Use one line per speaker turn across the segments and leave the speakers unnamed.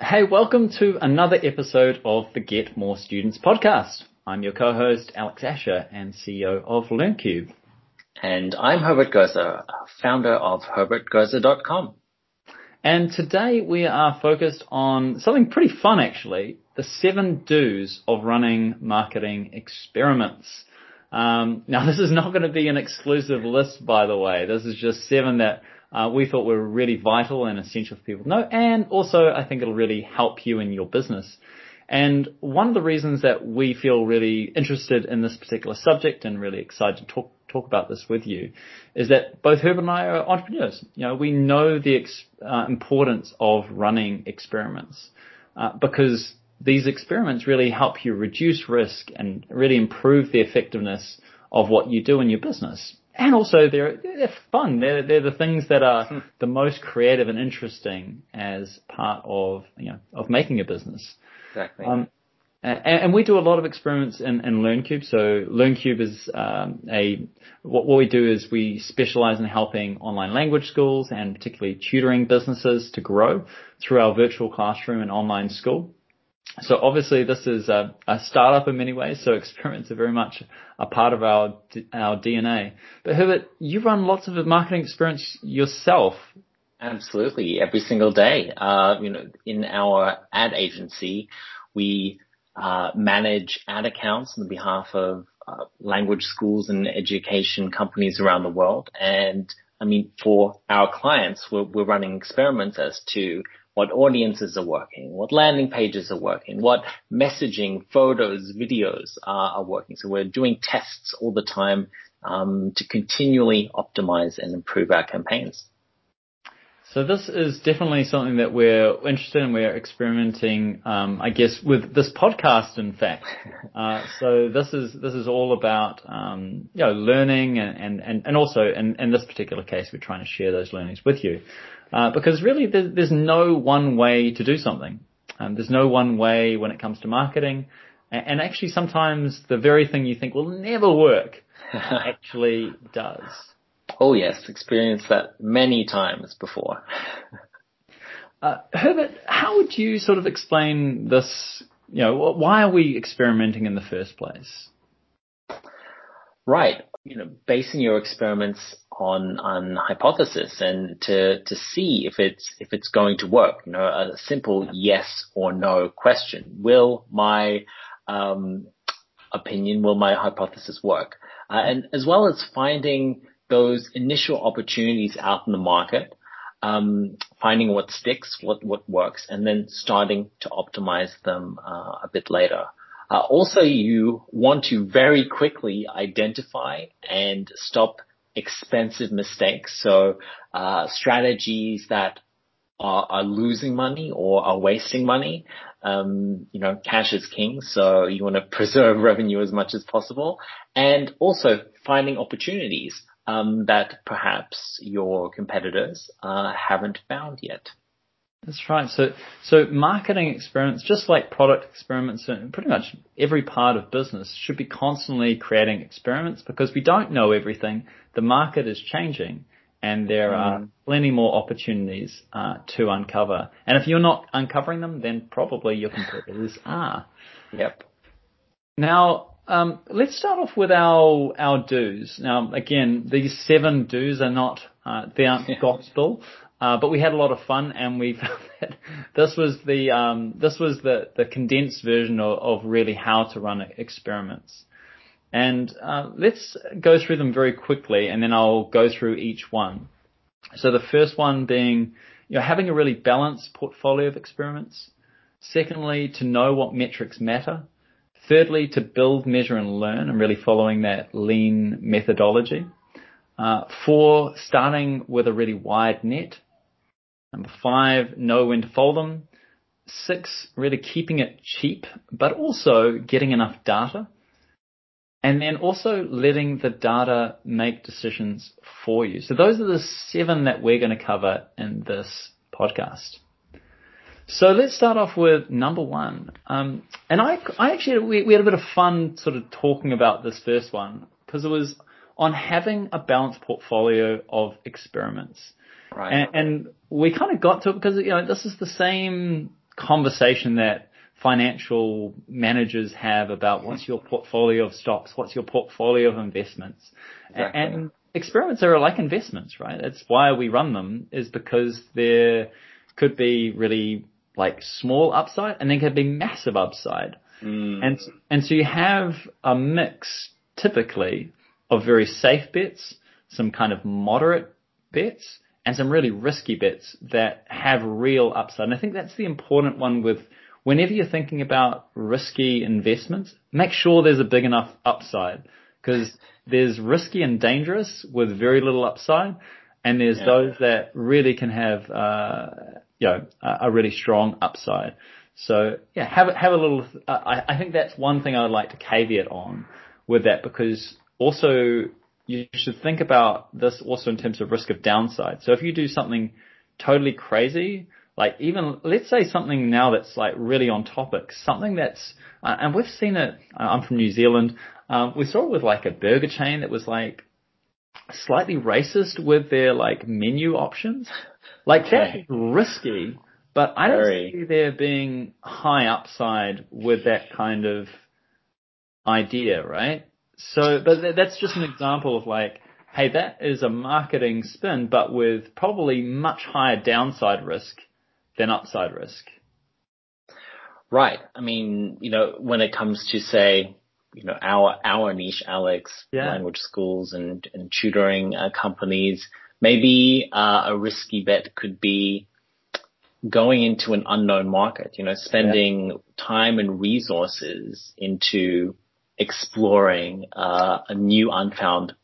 Hey, welcome to another episode of the Get More Students podcast. I'm your co-host, Alex Asher and CEO of LearnCube.
And I'm Herbert Gozer, founder of herbertgozer.com.
And today we are focused on something pretty fun actually, the seven do's of running marketing experiments. Um, now this is not going to be an exclusive list by the way, this is just seven that uh, we thought were really vital and essential for people to know. And also, I think it'll really help you in your business. And one of the reasons that we feel really interested in this particular subject and really excited to talk talk about this with you is that both Herb and I are entrepreneurs. You know, we know the ex- uh, importance of running experiments uh, because these experiments really help you reduce risk and really improve the effectiveness of what you do in your business and also they're they're fun. They're they're the things that are hmm. the most creative and interesting as part of you know of making a business.
Exactly. Um,
and, and, we do a lot of experiments in, in LearnCube. So LearnCube is um, a what, what we do is we specialize in helping online language schools and particularly tutoring businesses to grow through our virtual classroom and online school. So obviously this is a, a, startup in many ways, so experiments are very much a part of our our DNA. But Herbert, you run lots of marketing experience yourself.
Absolutely, every single day. Uh, you know, in our ad agency, we uh, manage ad accounts on behalf of uh, language schools and education companies around the world. And I mean, for our clients, we're, we're running experiments as to what audiences are working, what landing pages are working, what messaging, photos, videos are, are working. So we're doing tests all the time um, to continually optimize and improve our campaigns.
So this is definitely something that we're interested in. We're experimenting, um, I guess, with this podcast. In fact, uh, so this is this is all about um, you know learning and and and also in, in this particular case, we're trying to share those learnings with you. Uh, because really there's, there's, no one way to do something. Um, there's no one way when it comes to marketing. And, and actually sometimes the very thing you think will never work actually does.
Oh yes, experienced that many times before.
uh, Herbert, how would you sort of explain this? You know, why are we experimenting in the first place?
Right. You know, basing your experiments on on hypothesis and to to see if it's if it's going to work. You know, a simple yes or no question. Will my um, opinion, will my hypothesis work? Uh, and as well as finding those initial opportunities out in the market, um, finding what sticks, what what works, and then starting to optimize them uh, a bit later. Uh, also, you want to very quickly identify and stop expensive mistakes. So uh, strategies that are, are, losing money or are wasting money. Um, you know, cash is king, so you want to preserve revenue as much as possible, and also finding opportunities um, that perhaps your competitors uh, haven't found yet.
That's right. So, so marketing experiments, just like product experiments, and pretty much every part of business should be constantly creating experiments because we don't know everything. The market is changing, and there mm. are plenty more opportunities uh, to uncover. And if you're not uncovering them, then probably your competitors are.
Yep.
Now, um, let's start off with our our do's. Now, again, these seven do's are not uh, they aren't gospel. Uh, but we had a lot of fun, and we found that this was the um, this was the the condensed version of, of really how to run experiments. And uh, let's go through them very quickly, and then I'll go through each one. So the first one being, you know, having a really balanced portfolio of experiments. Secondly, to know what metrics matter. Thirdly, to build, measure, and learn, and really following that lean methodology. Uh, four, starting with a really wide net. Number five, know when to fold them. Six, really keeping it cheap, but also getting enough data. And then also letting the data make decisions for you. So those are the seven that we're going to cover in this podcast. So let's start off with number one. Um, and I, I actually, we, we had a bit of fun sort of talking about this first one because it was on having a balanced portfolio of experiments.
Right.
And, and we kind of got to it because, you know, this is the same conversation that financial managers have about what's your portfolio of stocks, what's your portfolio of investments. Exactly. And experiments are like investments, right? That's why we run them is because there could be really like small upside and then can be massive upside.
Mm.
And, and so you have a mix typically of very safe bets, some kind of moderate bets, and some really risky bets that have real upside. And I think that's the important one with whenever you're thinking about risky investments, make sure there's a big enough upside because there's risky and dangerous with very little upside, and there's yeah. those that really can have, uh, you know, a really strong upside. So yeah, have have a little. Uh, I, I think that's one thing I would like to caveat on with that because also you should think about this also in terms of risk of downside. So if you do something totally crazy, like even let's say something now that's like really on topic, something that's uh, and we've seen it. I'm from New Zealand. Um, we saw it with like a burger chain that was like slightly racist with their like menu options. Like okay. that's risky, but I don't Very. see there being high upside with that kind of idea, right? So, but that's just an example of like, hey, that is a marketing spin, but with probably much higher downside risk than upside risk.
Right. I mean, you know, when it comes to say, you know, our, our niche, Alex, yeah. language schools and, and tutoring uh, companies, maybe uh, a risky bet could be going into an unknown market, you know, spending yeah. time and resources into exploring uh, a new unfound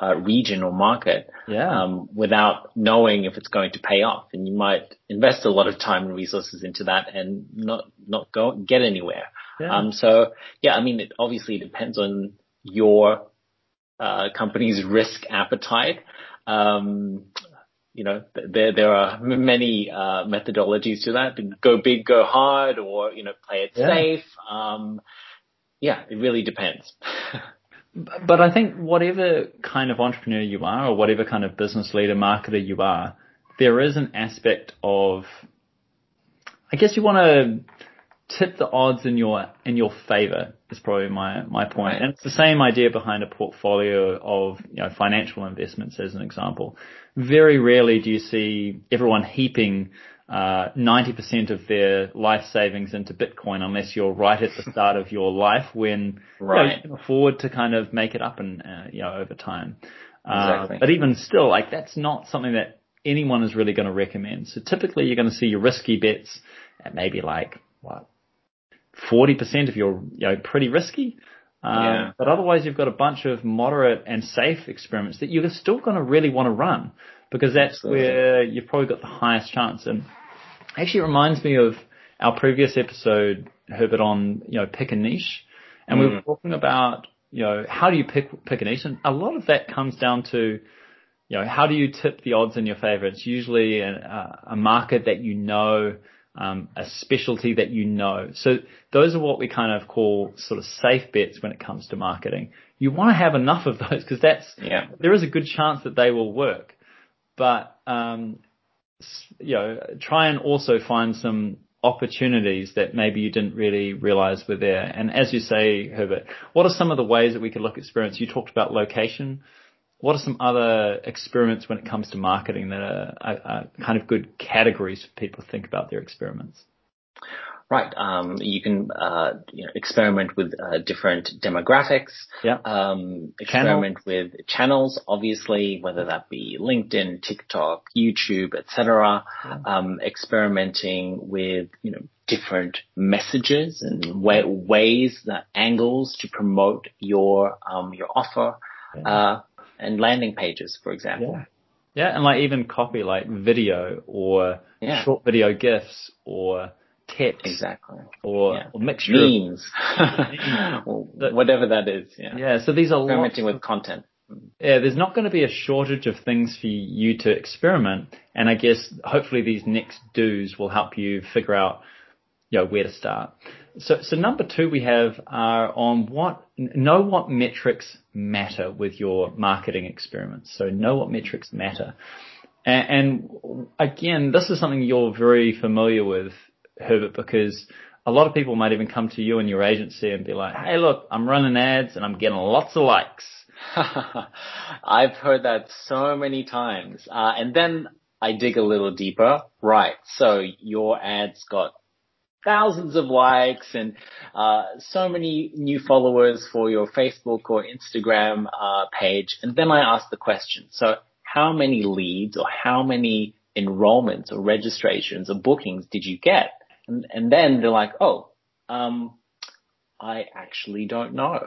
uh, region or market
yeah.
um, without knowing if it's going to pay off. And you might invest a lot of time and resources into that and not not go get anywhere. Yeah. Um, so yeah, I mean, it obviously depends on your uh, company's risk appetite. Um, you know, there there are many uh, methodologies to that. Go big, go hard, or you know, play it yeah. safe. Um, yeah, it really depends.
but I think whatever kind of entrepreneur you are, or whatever kind of business leader, marketer you are, there is an aspect of, I guess you want to tip the odds in your in your favor is probably my my point. And it's the same idea behind a portfolio of you know financial investments as an example. Very rarely do you see everyone heaping uh, 90% of their life savings into Bitcoin unless you're right at the start of your life when right. you, know, you can afford to kind of make it up and, uh, you know, over time. Uh, exactly. but even still, like that's not something that anyone is really going to recommend. So typically you're going to see your risky bets at maybe like, what, 40% of your, you know, pretty risky. Um, yeah. But otherwise you've got a bunch of moderate and safe experiments that you're still going to really want to run because that's Absolutely. where you've probably got the highest chance. And actually reminds me of our previous episode, Herbert, on, you know, pick a niche. And mm. we were mm. talking about, you know, how do you pick, pick a niche? And a lot of that comes down to, you know, how do you tip the odds in your favor? It's usually a, a market that you know, um, a specialty that you know. So those are what we kind of call sort of safe bets when it comes to marketing. You want to have enough of those because that's,
yeah.
there is a good chance that they will work but um, you know, try and also find some opportunities that maybe you didn't really realize were there. And as you say, Herbert, what are some of the ways that we could look at experiments? You talked about location. What are some other experiments when it comes to marketing that are, are, are kind of good categories for people to think about their experiments?
Right. Um, you can uh, you know, experiment with uh, different demographics.
Yeah.
Um, experiment Channel. with channels, obviously, whether that be LinkedIn, TikTok, YouTube, etc. Yeah. Um, experimenting with you know different messages and way, ways, that angles to promote your um, your offer, yeah. uh, and landing pages, for example.
Yeah. Yeah, and like even copy like video or
yeah.
short video gifs or tips.
Exactly.
Or, yeah. or mixture
memes. whatever that is. Yeah.
Yeah. So these are
experimenting with content.
Yeah, there's not going to be a shortage of things for you to experiment, and I guess hopefully these next do's will help you figure out, you know, where to start. So, so number two we have are on what know what metrics matter with your marketing experiments. So know what metrics matter, and, and again, this is something you're very familiar with Herbert, because a lot of people might even come to you and your agency and be like, "Hey, look, I'm running ads and I'm getting lots of likes."
I've heard that so many times, uh, and then I dig a little deeper. Right, so your ads got thousands of likes and uh, so many new followers for your Facebook or Instagram uh, page. And then I ask the question, so how many leads or how many enrollments or registrations or bookings did you get? And, and then they're like, oh, um, I actually don't know.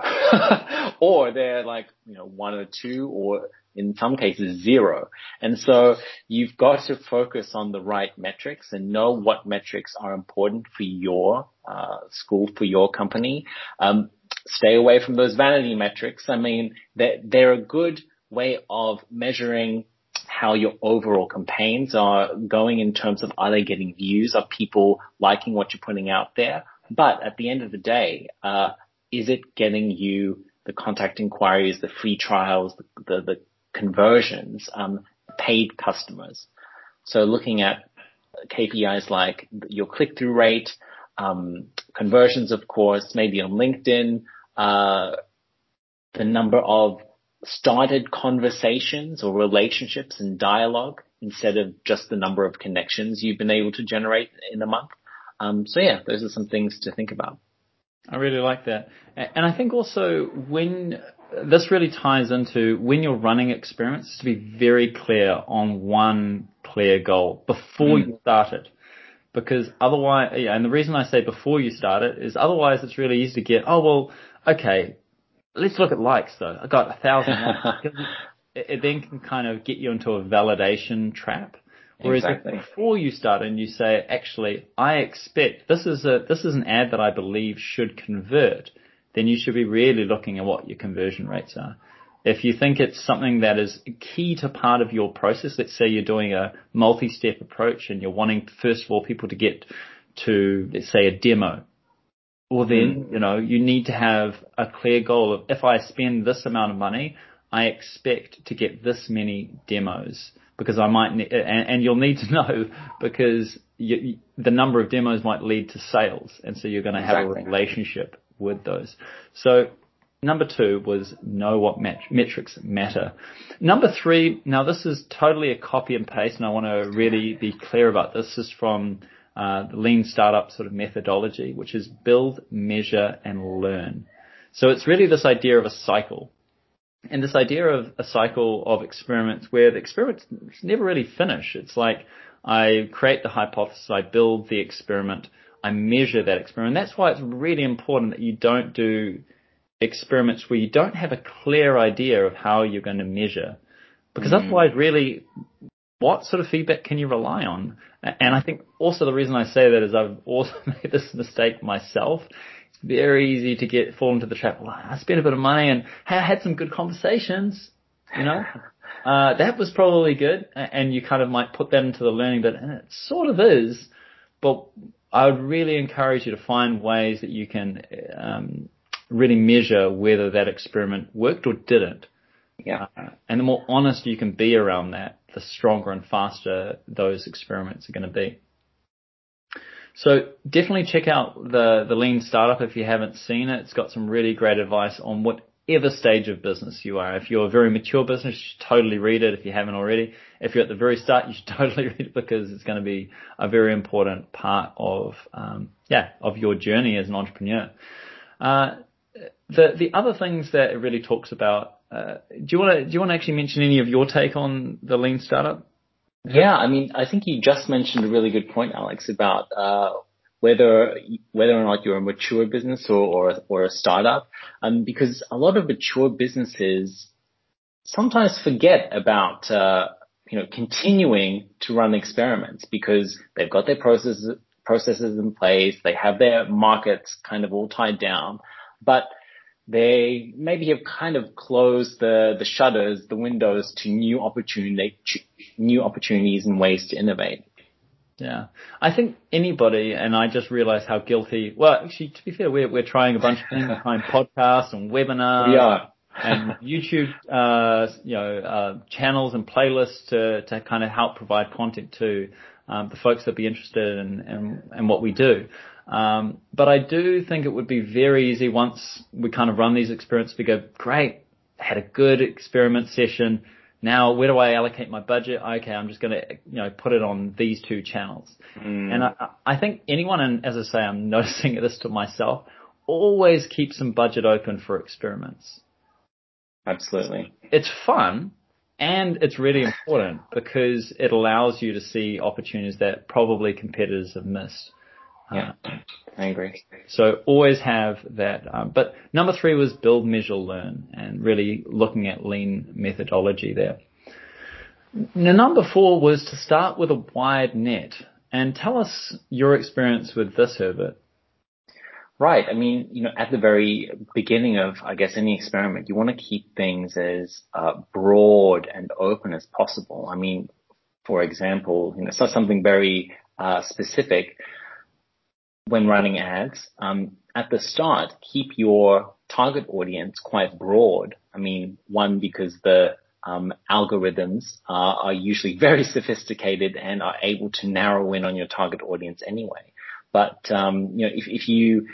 or they're like, you know, one or two or in some cases zero. And so you've got to focus on the right metrics and know what metrics are important for your uh, school, for your company. Um, stay away from those vanity metrics. I mean, they're, they're a good way of measuring how your overall campaigns are going in terms of are they getting views? Are people liking what you're putting out there? But at the end of the day, uh, is it getting you the contact inquiries, the free trials, the, the, the conversions, um, paid customers. So looking at KPIs like your click-through rate, um, conversions, of course, maybe on LinkedIn, uh, the number of started conversations or relationships and dialogue instead of just the number of connections you've been able to generate in a month. Um, so yeah, those are some things to think about.
I really like that. And I think also when this really ties into when you're running experiments to be very clear on one clear goal before mm. you start it. Because otherwise, yeah, and the reason I say before you start it is otherwise it's really easy to get, oh well, okay, let's look at likes though. I got a thousand likes. it, it then can kind of get you into a validation trap. Whereas exactly. before you start and you say, actually, I expect this is a this is an ad that I believe should convert then you should be really looking at what your conversion rates are. If you think it's something that is key to part of your process, let's say you're doing a multi-step approach and you're wanting, first of all, people to get to, let's say, a demo. Well then, mm. you know, you need to have a clear goal of if I spend this amount of money, I expect to get this many demos because I might, ne- and, and, you'll need to know because you, the number of demos might lead to sales, and so you're going to have exactly. a relationship with those. So number two was know what met- metrics matter. Number three, now this is totally a copy and paste, and I want to really be clear about this. This is from uh, the lean startup sort of methodology, which is build, measure, and learn. So it's really this idea of a cycle. And this idea of a cycle of experiments where the experiments never really finish. It's like I create the hypothesis, I build the experiment, I measure that experiment. That's why it's really important that you don't do experiments where you don't have a clear idea of how you're going to measure. Because mm. otherwise, really, what sort of feedback can you rely on? And I think also the reason I say that is I've also made this mistake myself. It's very easy to get fall into the trap. Well, I spent a bit of money and I had some good conversations, you know. Uh, that was probably good, and you kind of might put that into the learning bit, and it sort of is. But I would really encourage you to find ways that you can um, really measure whether that experiment worked or didn't.
Yeah. Uh,
and the more honest you can be around that, the stronger and faster those experiments are going to be. So definitely check out the the Lean Startup if you haven't seen it. It's got some really great advice on whatever stage of business you are. If you're a very mature business, you should totally read it if you haven't already. If you're at the very start, you should totally read it because it's going to be a very important part of, um, yeah, of your journey as an entrepreneur. Uh, the the other things that it really talks about. Uh, do you want to do you want to actually mention any of your take on the lean startup?
Yeah, I mean, I think you just mentioned a really good point, Alex, about uh, whether whether or not you're a mature business or or, or a startup, um, because a lot of mature businesses sometimes forget about uh, you know continuing to run experiments because they've got their processes processes in place, they have their markets kind of all tied down, but they maybe have kind of closed the, the shutters, the windows to new opportunity, new opportunities and ways to innovate.
Yeah. I think anybody, and I just realized how guilty, well, actually, to be fair, we're, we're trying a bunch of things, we're trying podcasts and webinars.
We are.
and YouTube, uh, you know, uh, channels and playlists to, to kind of help provide content to. um, the folks that be interested in, in, in what we do. Um, but I do think it would be very easy once we kind of run these experiments. We go, great, had a good experiment session. Now, where do I allocate my budget? Okay, I'm just going to, you know, put it on these two channels. Mm. And I, I think anyone, and as I say, I'm noticing this to myself, always keep some budget open for experiments.
Absolutely.
It's fun and it's really important because it allows you to see opportunities that probably competitors have missed.
Yeah, I agree.
So always have that. Um, but number three was build, measure, learn, and really looking at lean methodology there. Now, number four was to start with a wide net. And tell us your experience with this, Herbert.
Right. I mean, you know, at the very beginning of, I guess, any experiment, you want to keep things as uh, broad and open as possible. I mean, for example, you know, so something very uh, specific when running ads. Um, at the start, keep your target audience quite broad. I mean, one because the um, algorithms are, are usually very sophisticated and are able to narrow in on your target audience anyway. But um, you know, if, if you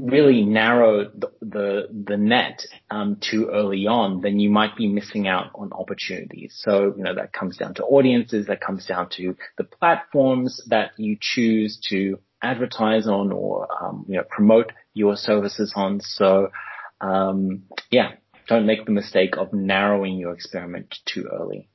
really narrow the the, the net um, too early on, then you might be missing out on opportunities. So you know that comes down to audiences, that comes down to the platforms that you choose to advertise on or um, you know promote your services on. So um, yeah, don't make the mistake of narrowing your experiment too early.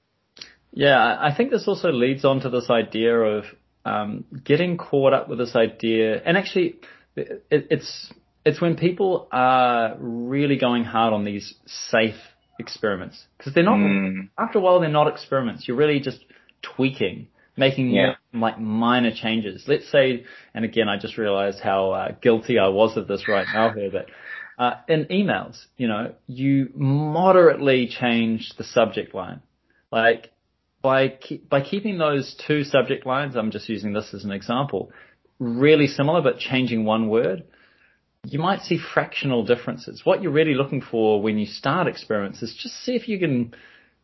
Yeah, I think this also leads on to this idea of um, getting caught up with this idea, and actually, it, it's it's when people are really going hard on these safe experiments because they're not. Mm. After a while, they're not experiments. You're really just tweaking, making yeah. like minor changes. Let's say, and again, I just realized how uh, guilty I was of this right now here, but. Uh, in emails, you know, you moderately change the subject line. Like, by by keeping those two subject lines, I'm just using this as an example, really similar but changing one word, you might see fractional differences. What you're really looking for when you start experiments is just see if you can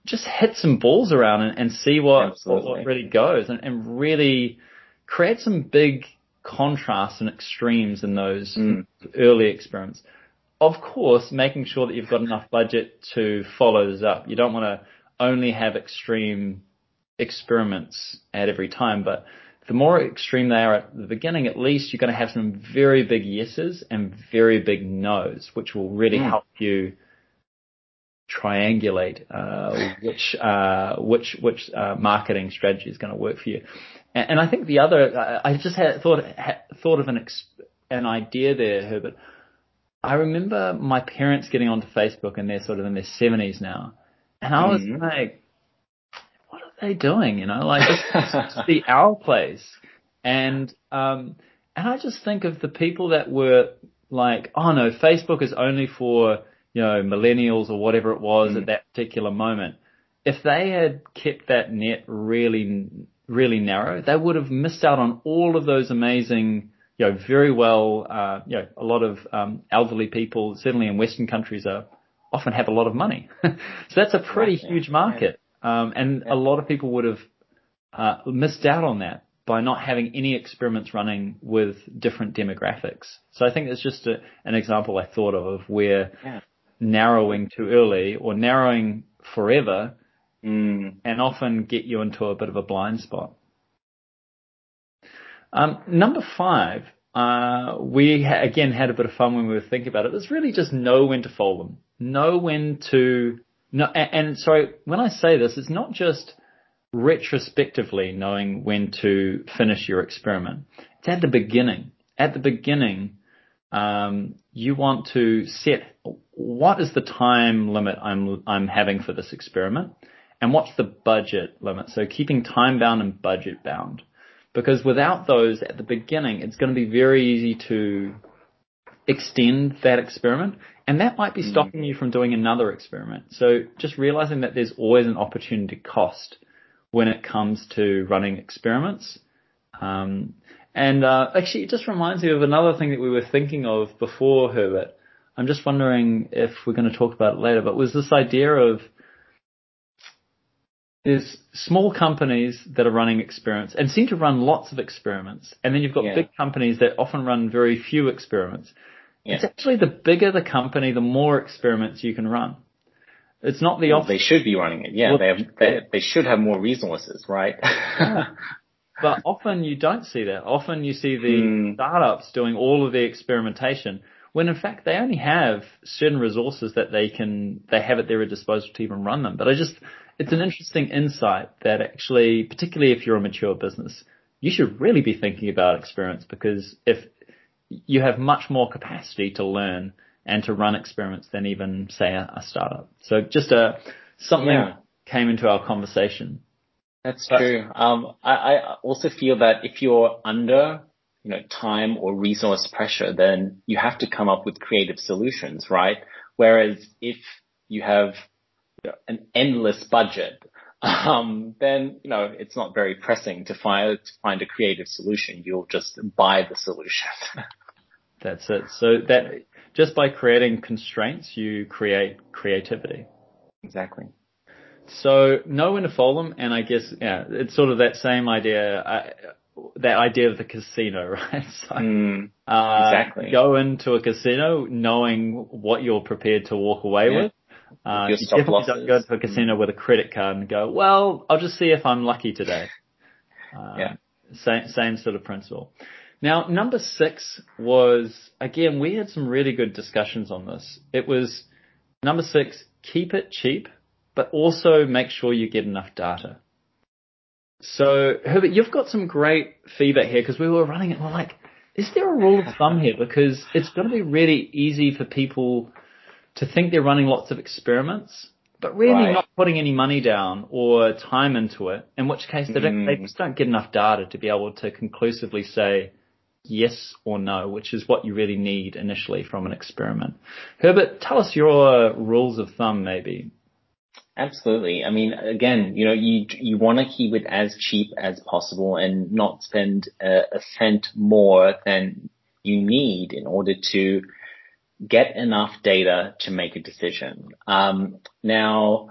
just hit some balls around and, and see what, what, what really goes and, and really create some big contrasts and extremes in those mm. early experiments. Of course, making sure that you've got enough budget to follow this up. You don't want to only have extreme experiments at every time, but the more extreme they are at the beginning, at least you're going to have some very big yeses and very big nos, which will really mm. help you triangulate uh, which uh, which which uh, marketing strategy is going to work for you. And, and I think the other, I just had thought had thought of an ex, an idea there, Herbert. I remember my parents getting onto Facebook, and they're sort of in their seventies now, and I was mm-hmm. like, what are they doing? You know, like this the our place. And, um, and I just think of the people that were like, oh no, Facebook is only for, you know, millennials or whatever it was mm. at that particular moment. If they had kept that net really, really narrow, they would have missed out on all of those amazing, you know, very well, uh, you know, a lot of, um, elderly people, certainly in Western countries are, often have a lot of money. so that's a pretty right, huge market. Yeah. Um, and yeah. a lot of people would have uh, missed out on that by not having any experiments running with different demographics. So I think it's just a, an example I thought of, of where yeah. Narrowing too early or narrowing forever mm. and often get you into a bit of a blind spot. Um, number five, uh, we ha- again had a bit of fun when we were thinking about it. It's really just know when to fold them know when to no, and, and sorry, when I say this, it's not just retrospectively knowing when to finish your experiment. It's at the beginning. At the beginning, um, you want to set what is the time limit I'm I'm having for this experiment, and what's the budget limit. So keeping time bound and budget bound, because without those at the beginning, it's going to be very easy to extend that experiment and that might be hmm. stopping you from doing another experiment. So just realizing that there's always an opportunity cost when it comes to running experiments. Um, and uh, actually, it just reminds me of another thing that we were thinking of before, Herbert. I'm just wondering if we're going to talk about it later, but was this idea of there's small companies that are running experiments and seem to run lots of experiments. And then you've got
Yeah.
big companies that often run very few experiments.
Yeah.
It's actually the bigger the company, the more experiments you can run. It's not the
Well,
opposite.
they should be running it. Yeah,
Well,
they, have, they they should have more resources, right?
But often you don't see that. Often you see the
Hmm.
startups doing all of the experimentation when in fact they only have certain resources that they can, they have at their disposal to even run them. But I just, it's an interesting insight that actually, particularly if you're a mature business, you should really be thinking about experiments because if you have much more capacity to learn and to run experiments than even say a, a startup. So just a, something
Yeah.
came into our conversation.
That's true. Um, I, I also feel that if you're under, you know, time or resource pressure, then you have to come up with creative solutions, right? Whereas if you have you know, an endless budget, um, then you know it's not very pressing to find to find a creative solution. You'll just buy the solution.
That's it. So that just by creating constraints, you create creativity.
exactly.
So know when to fold them, and I guess yeah, it's sort of that same idea, uh, that idea of the casino, right? So,
Mm,
uh,
exactly.
Go into a casino knowing what you're prepared to walk away
Yeah.
with. Uh, you definitely don't go
losses.
to a casino with a credit card and go, well, I'll just see if I'm lucky today. Uh,
Yeah.
Same, same sort of principle. Now, number six was, again, we had some really good discussions on this. It was number six, keep it cheap, but also make sure you get enough data. So, Herbert, you've got some great feedback here because we were running it. We're like, is there a rule of thumb here? Because it's going to be really easy for people to think they're running lots of experiments, but really
Right.
not putting any money down or time into it. In which case, they, don't, they
Mm.
just don't get enough data to be able to conclusively say yes or no, which is what you really need initially from an experiment. Herbert, tell us your rules of thumb, maybe.
Absolutely. I mean, again, you know, you you want to keep it as cheap as possible and not spend a, a cent more than you need in order to get enough data to make a decision. Um, now,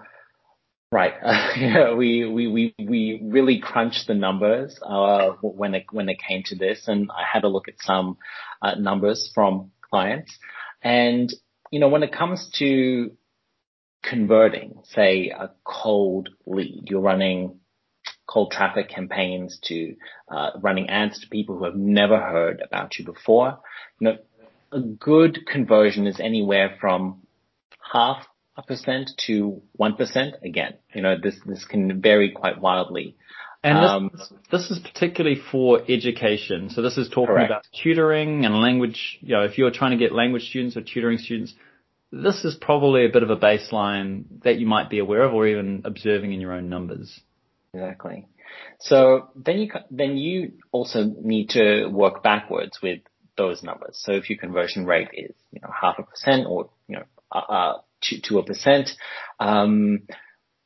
right, yeah, we we we we really crunched the numbers uh, when it when it came to this, and I had a look at some uh, numbers from clients, and you know, when it comes to converting, say, a cold lead. You're running cold traffic campaigns to uh, running ads to people who have never heard about you before. You know, a good conversion is anywhere from half a percent to one percent. Again, you know, this this can vary quite wildly.
And
Um,
this, this is particularly for education. So this is talking
Correct.
about tutoring and language. You know, if you're trying to get language students or tutoring students, this is probably a bit of a baseline that you might be aware of or even observing in your own numbers.
Exactly. So then you then you also need to work backwards with those numbers. So if your conversion rate is you know half a percent or you know uh, uh, to to a percent, um,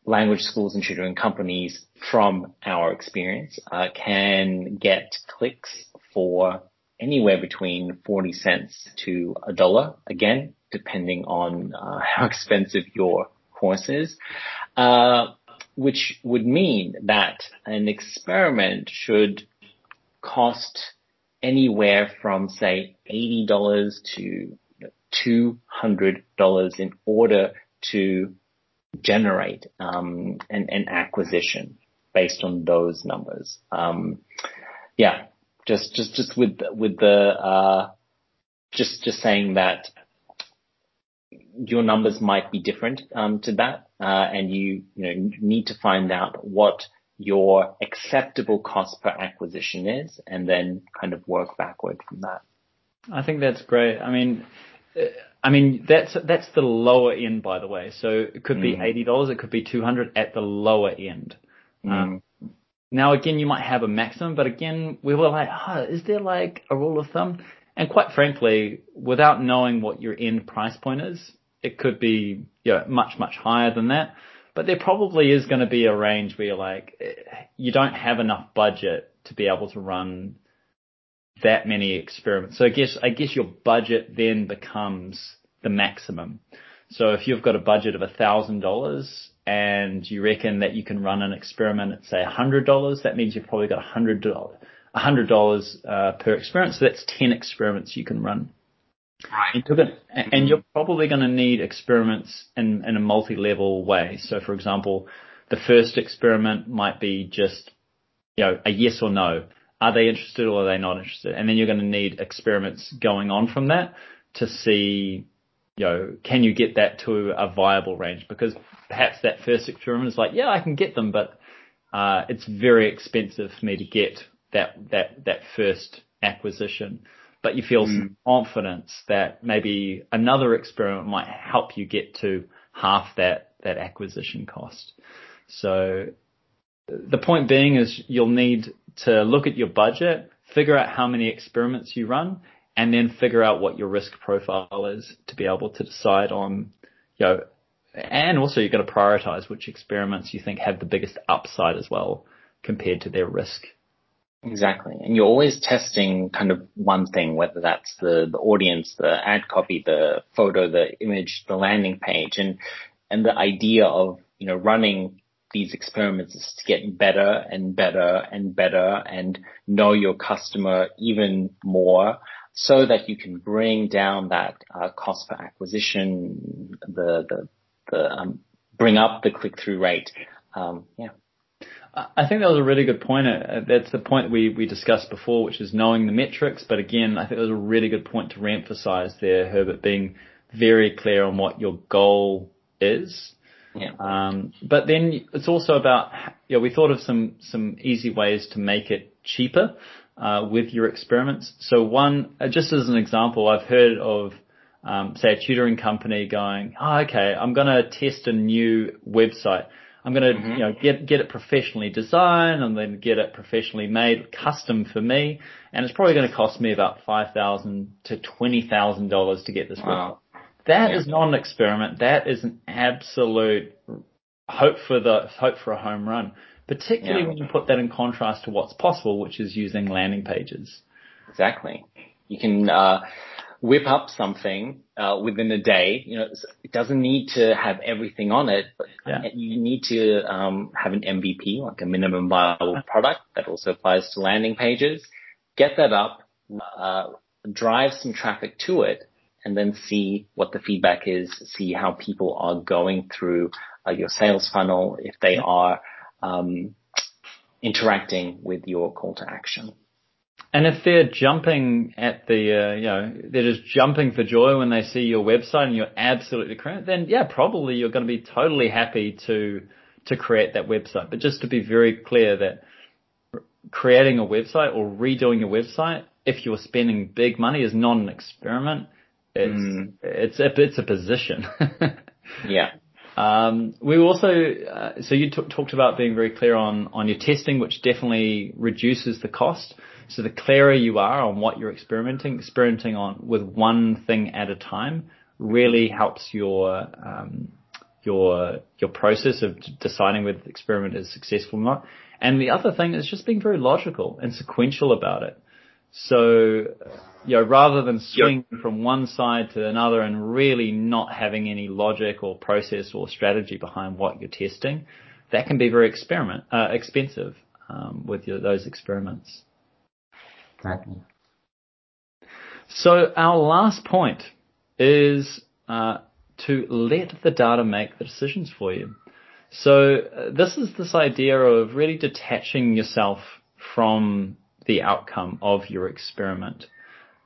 language schools and tutoring companies, from our experience, uh, can get clicks for anywhere between forty cents to a dollar. Again, depending on uh, how expensive your course is. Uh, which would mean that an experiment should cost anywhere from say $80 to $200 in order to generate um, an, an acquisition based on those numbers. Um, yeah, just just just with with the uh, just just saying that your numbers might be different um, to that, uh, and you you know need to find out what your acceptable cost per acquisition is, and then kind of work backward from that.
I think that's great. I mean, uh, I mean that's that's the lower end, by the way. So it could be
Mm.
eighty dollars, it could be two hundred at the lower end.
Mm.
Uh, now again, you might have a maximum, but again, we were like, oh, is there like a rule of thumb? And quite frankly, without knowing what your end price point is, it could be you know, much much higher than that. But there probably is going to be a range where like, eh, you don't have enough budget to be able to run that many experiments. So I guess I guess your budget then becomes the maximum. So if you've got a budget of a thousand dollars and you reckon that you can run an experiment at say $100, that means you've probably got $100, $100 uh, per experiment. So that's 10 experiments you can run.
Right.
And you're probably going to need experiments in, in a multi-level way. So for example, the first experiment might be just, you know, a yes or no. Are they interested or are they not interested? And then you're going to need experiments going on from that to see, you know, can you get that to a viable range? Because perhaps that first experiment is like, yeah, I can get them, but uh, it's very expensive for me to get that that that first acquisition. But you feel mm. some confidence that maybe another experiment might help you get to half that that acquisition cost. So the point being is you'll need to look at your budget, figure out how many experiments you run, and then figure out what your risk profile is to be able to decide on, you know, and also you've got to prioritize which experiments you think have the biggest upside as well compared to their risk.
Exactly. And you're always testing kind of one thing, whether that's the, the audience, the ad copy, the photo, the image, the landing page. And, and the idea of, you know, running these experiments is to get better and better and better and know your customer even more so that you can bring down that uh, cost per acquisition, the, the, the um, bring up the click through rate. Um, yeah.
I think that was a really good point. Uh, that's the point we, we discussed before, which is knowing the metrics. But again, I think that was a really good point to reemphasize there, Herbert, being very clear on what your goal is
yeah.
Um, but then it's also about, you know, we thought of some, some easy ways to make it cheaper, uh, with your experiments. So one, uh, just as an example, I've heard of, um, say a tutoring company going, oh, okay, I'm going to test a new website. I'm going to, mm-hmm. you know, get, get it professionally designed and then get it professionally made custom for me. And it's probably going to cost me about 5000 to $20,000 to get this wow. That yeah. is not an experiment. That is an absolute hope for the hope for a home run. Particularly yeah. when you put that in contrast to what's possible, which is using landing pages.
Exactly. You can uh, whip up something uh, within a day. You know, it doesn't need to have everything on it, but yeah. you need to um, have an MVP, like a minimum viable product. That also applies to landing pages. Get that up, uh, drive some traffic to it, and then see what the feedback is, see how people are going through uh, your sales funnel, if they are um, interacting with your call to action.
And if they're jumping at the, uh, you know, they're just jumping for joy when they see your website and you're absolutely correct, then yeah, probably you're going to be totally happy to, to create that website. But just to be very clear that creating a website or redoing your website, if you're spending big money is not an experiment. It's mm. it's a it's a position.
yeah.
Um, we also uh, so you t- talked about being very clear on on your testing, which definitely reduces the cost. So the clearer you are on what you're experimenting, experimenting on with one thing at a time, really helps your um, your your process of deciding whether the experiment is successful or not. And the other thing is just being very logical and sequential about it. So, you know, rather than swing yep. from one side to another and really not having any logic or process or strategy behind what you're testing, that can be very experiment uh, expensive um, with your, those experiments.
Exactly.
So our last point is uh, to let the data make the decisions for you. So uh, this is this idea of really detaching yourself from the outcome of your experiment.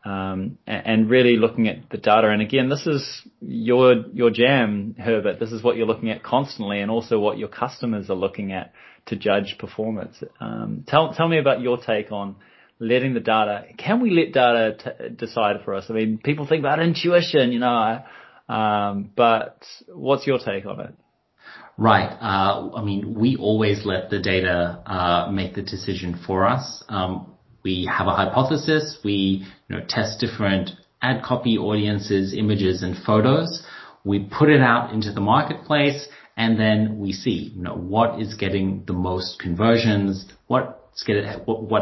Um, and really looking at the data. And again, this is your your jam, Herbert. This is what you're looking at constantly, and also what your customers are looking at to judge performance. Um, tell tell me about your take on letting the data. Can we let data t- decide for us? I mean, people think about intuition, you know, um, but what's your take on it?
Right. Uh, I mean, we always let the data uh, make the decision for us. Um, we have a hypothesis. We you know, test different ad copy audiences, images, and photos. We put it out into the marketplace, and then we see you know what is getting the most conversions, what,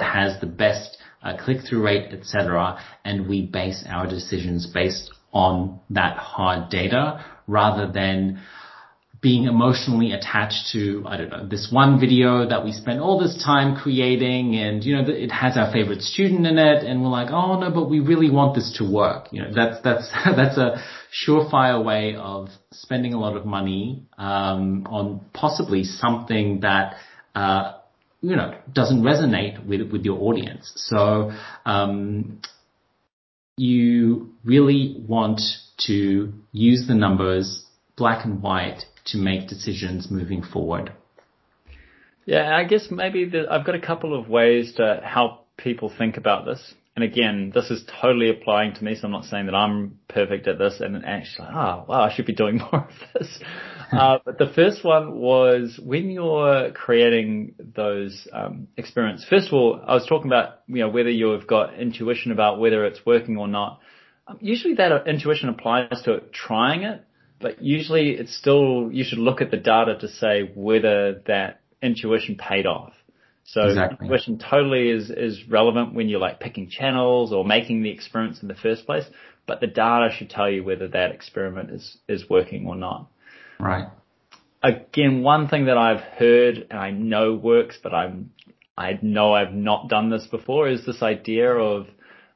has the best uh, click-through rate, etc. And we base our decisions based on that hard data rather than
being emotionally attached to, I don't know, this one video that we spent all this time creating and, you know, it has our favorite student in it and we're like, oh no, but we really want this to work. You know, that's, that's, that's a surefire way of spending a lot of money, um, on possibly something that, uh, you know, doesn't resonate with, with your audience. So, um, you really want to use the numbers black and white to make decisions moving forward?
Yeah, I guess maybe the, I've got a couple of ways to help people think about this. And again, this is totally applying to me, so I'm not saying that I'm perfect at this and actually, oh, wow, I should be doing more of this. uh, but the first one was when you're creating those um, experiments. First of all, I was talking about, you know, whether you've got intuition about whether it's working or not. Um, usually that intuition applies to trying it, but usually it's still, you should look at the data to say whether that intuition paid off. So exactly. intuition totally is, is relevant when you're like picking channels or making the experiments in the first place, but the data should tell you whether that experiment is, is working or not.
Right.
Again, one thing that I've heard and I know works, but I'm, I know I've not done this before is this idea of,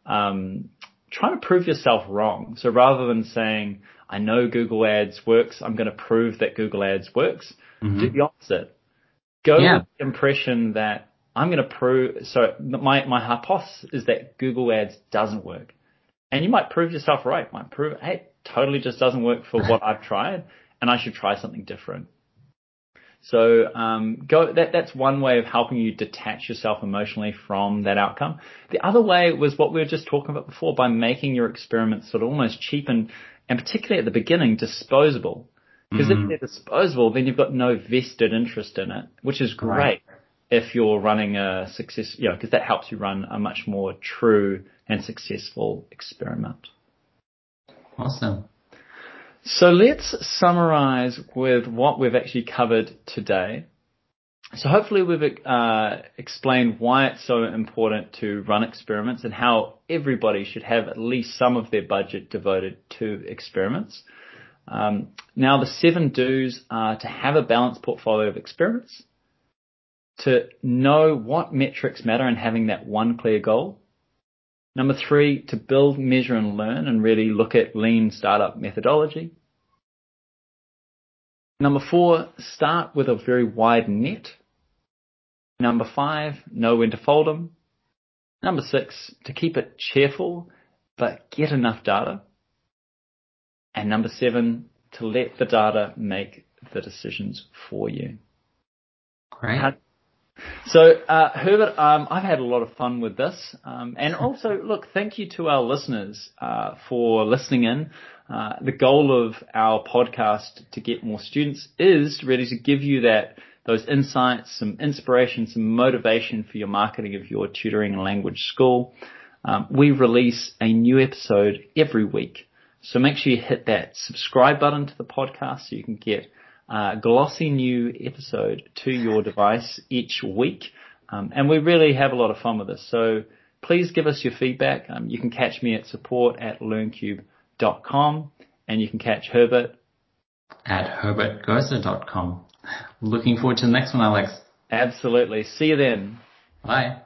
um, trying to prove yourself wrong. So rather than saying, I know Google Ads works. I'm going to prove that Google Ads works. Mm-hmm. Do the opposite. Go yeah. with the impression that I'm going to prove, so my, my hypothesis is that Google Ads doesn't work. And you might prove yourself right. Might prove, hey, it totally just doesn't work for what I've tried and I should try something different. So um, go. That that's one way of helping you detach yourself emotionally from that outcome. The other way was what we were just talking about before by making your experiments sort of almost cheap and and particularly at the beginning, disposable. Because mm-hmm. if they're disposable, then you've got no vested interest in it, which is great right. if you're running a success, you know, because that helps you run a much more true and successful experiment.
Awesome.
So let's summarize with what we've actually covered today. So hopefully we've uh, explained why it's so important to run experiments and how everybody should have at least some of their budget devoted to experiments. Um, now the seven do's are to have a balanced portfolio of experiments, to know what metrics matter and having that one clear goal. Number three, to build, measure and learn and really look at lean startup methodology. Number four, start with a very wide net Number five, know when to fold them. Number six, to keep it cheerful, but get enough data. And number seven, to let the data make the decisions for you.
Great. How,
so, uh, Herbert, um, I've had a lot of fun with this, um, and also, look, thank you to our listeners uh, for listening in. Uh, the goal of our podcast to get more students is really to give you that those insights, some inspiration, some motivation for your marketing of your tutoring and language school. Um, we release a new episode every week. So make sure you hit that subscribe button to the podcast so you can get a glossy new episode to your device each week. Um, and we really have a lot of fun with this. So please give us your feedback. Um, you can catch me at support at learncube.com and you can catch Herbert
at herbertgoser.com. Looking forward to the next one, Alex.
Absolutely. See you then.
Bye.